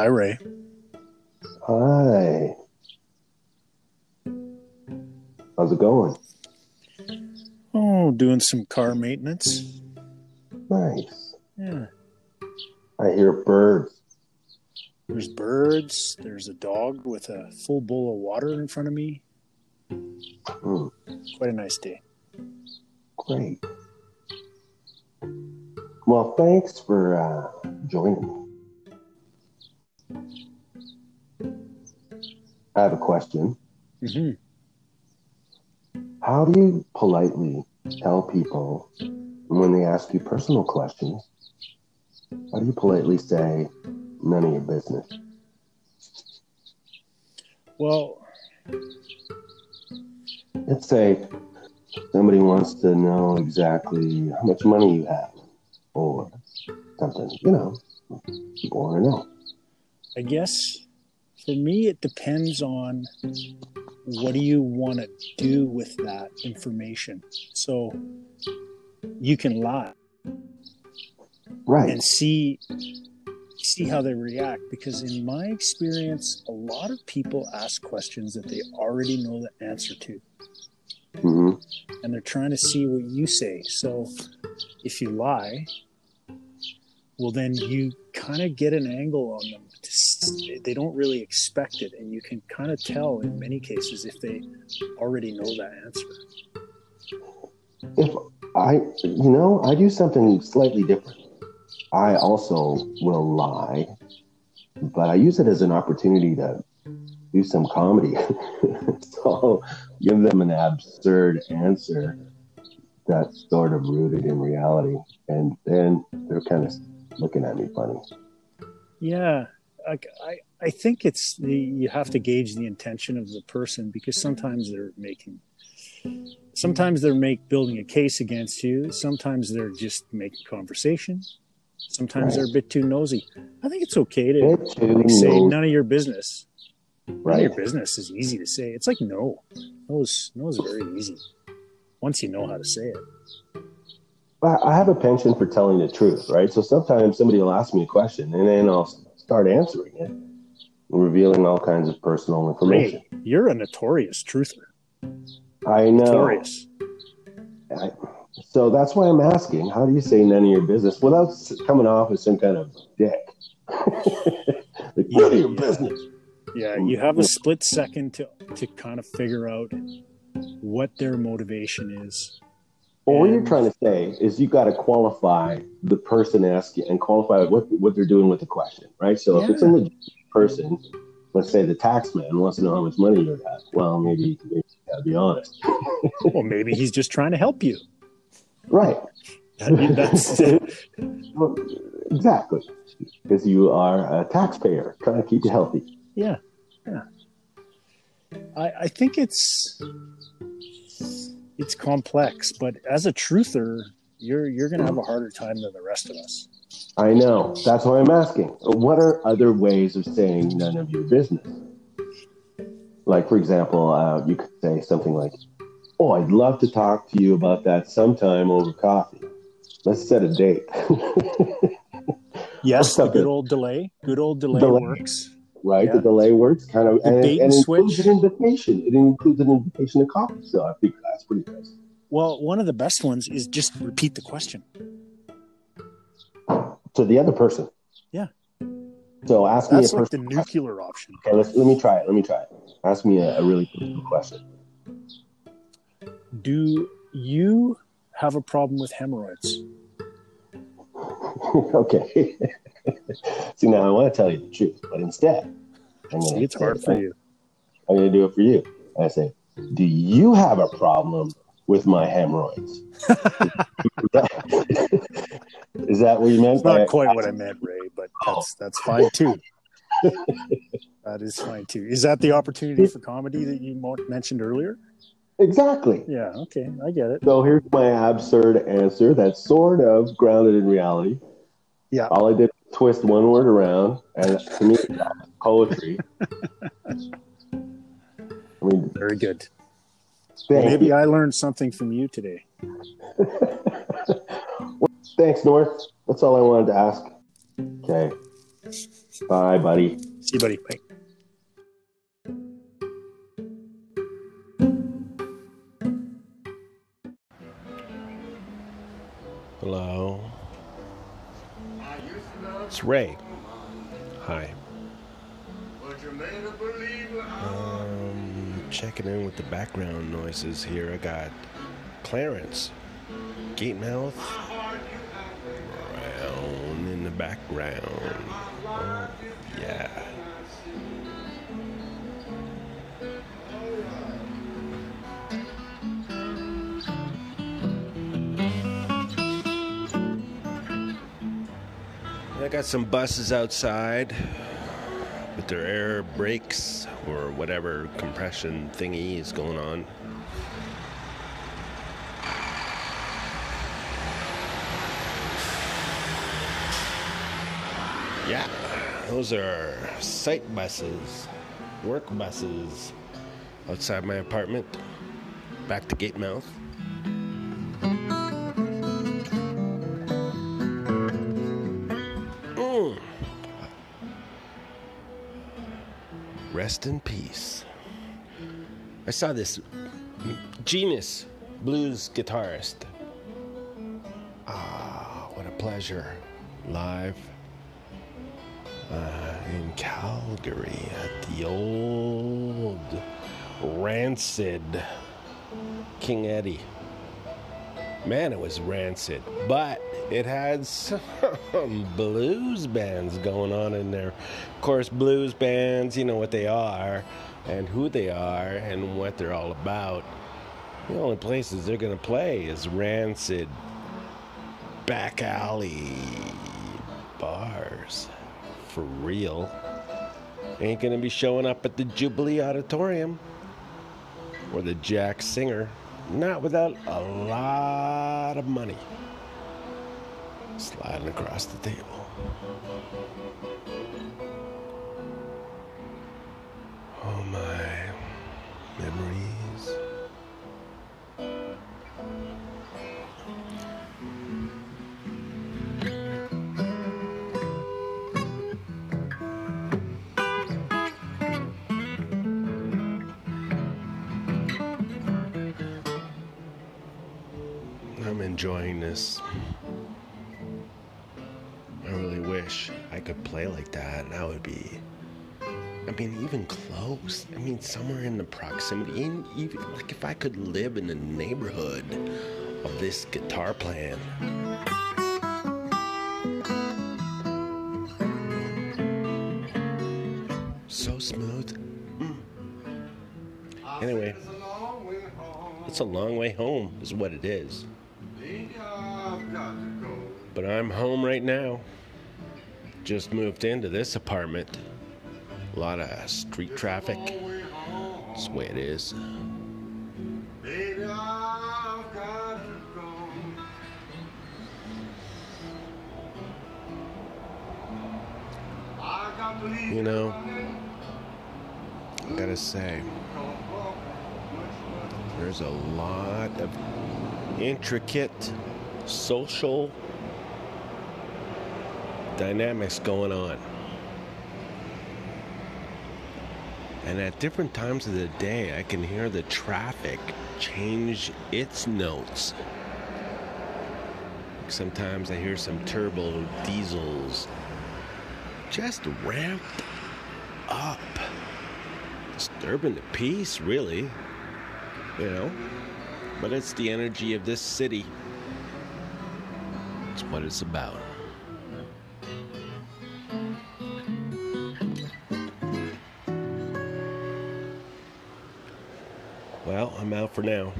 Hi, Ray. Hi. How's it going? Oh, doing some car maintenance. Nice. Yeah. I hear birds. There's birds. There's a dog with a full bowl of water in front of me. Hmm, Quite a nice day. great. Well, thanks for uh, joining me. I have a question. hmm How do you politely tell people when they ask you personal questions? How do you politely say, none of your business? Well, Let's say somebody wants to know exactly how much money you have or something, you know, people want to know. I guess for me, it depends on what do you want to do with that information. So you can lie. Right. and see see how they react because in my experience a lot of people ask questions that they already know the answer to. Hmm and they're trying to see what you say. So if you lie well then you kind of get an angle on them they don't really expect it and you can kind of tell in many cases if they already know that answer If I, you know, I do something slightly different. I also will lie, but I use it as an opportunity to do some comedy. so give them an absurd answer that's sort of rooted in reality. And then they're kind of looking at me funny. Yeah, I, I, I think it's the you have to gauge the intention of the person because sometimes they're making, sometimes they're make building a case against you. Sometimes they're just making conversation. Sometimes Right. they're a bit too nosy. I think it's okay to like, say nosy. none of your business. None of Right. your business is easy to say. It's like no, no is no is very easy once you know how to say it. I have a penchant for telling the truth, right? So sometimes somebody will ask me a question and then I'll start answering it, revealing all kinds of personal information. Ray, you're a notorious truther. I know. Notorious. I, so that's why I'm asking, how do you say none of your business without coming off as some kind of dick? like, none of your Yeah. business. Yeah, you have a mm. split second to to kind of figure out what their motivation is. Well, what you're trying to say is you've got to qualify the person asking and qualify what, what they're doing with the question, right? So if it's a Yeah. legit person, let's say the tax man wants to know how much money you have, well, maybe, maybe you uh, got to be honest. Well, maybe he's just trying to help you. Right. That- that's Well, exactly. Because you are a taxpayer trying to keep you healthy. yeah, yeah. I I think it's it's complex, but as a truther, you're you're gonna have a harder time than the rest of us. I know. That's why I'm asking. What are other ways of saying none of your business? Like, for example, uh, you could say something like, Oh, I'd love to talk to you about that sometime over coffee. Let's set a date. Yes, the good old delay. Good old delay, Delay. works. right? Yeah. The delay works kind of, The and, bait and and includes an invitation. It includes an invitation to coffee. So I think that's pretty. Well, one of the best ones is just repeat the question. To the other person. Yeah. So ask me a That's like personal the nuclear option. Okay, let's, let me try it. Let me try it. Ask me a, a really personal question. Do you have a problem with hemorrhoids? okay. See, now I want to tell you the truth, but instead, I'm gonna it's hard for you. I'm going to do it for you. I say, do you have a problem with my hemorrhoids? is, that what you meant? It's not quite what I meant, Ray, but oh. that's that's fine too. that is fine too. Is that the opportunity for comedy that you mentioned earlier? Exactly. Yeah. Okay, I get it. So here's my absurd answer that's sort of grounded in reality. Yeah. All I did was twist one word around, and to me, that's poetry. I mean, Very good. thank Maybe you. I learned something from you today. Thanks, North. That's all I wanted to ask. Okay. Bye, buddy. See you, buddy. Bye. Hello. It's Ray. Hi. Um, checking in with the background noises here. I got Clarence, Gatemouth, Brown in the background. Oh, yeah. I got some buses outside with their air brakes or whatever compression thingy is going on. Yeah, those are site buses, work buses outside my apartment, back to Gatemouth. Mm. Rest in peace. I saw this genius blues guitarist. Ah, what a pleasure. Live uh, in Calgary at the old Rancid King Eddy. Man, it was rancid, but it had some blues bands going on in there. Of course, blues bands, you know what they are and who they are and what they're all about. The only places they're going to play is rancid back alley bars. For real. Ain't going to be showing up at the Jubilee Auditorium or the Jack Singer. Not without a lot of money sliding across the table. I'm enjoying this. I really wish I could play like that. That would be. I mean, even close. I mean, somewhere in the proximity. In, even like if I could live in the neighborhood of this guitar playing. So smooth. Mm. Anyway, it's a long way home, is what it is. I'm home right now. Just moved into this apartment. A lot of street traffic. That's the way it is. You know, I gotta say, there's a lot of intricate social dynamics going on. And at different times of the day, I can hear the traffic change its notes. Sometimes I hear some turbo diesels just ramped up, disturbing the peace, really. You know? But it's the energy of this city. It's what it's about. I'm out for now.